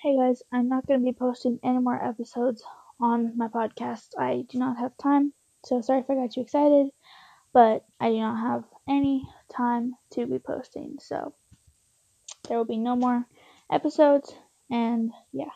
Hey guys, I'm not going to be posting any more episodes on my podcast. I do not have time, so sorry if I got you excited, but I do not have any time to be posting. So there will be no more episodes, and yeah.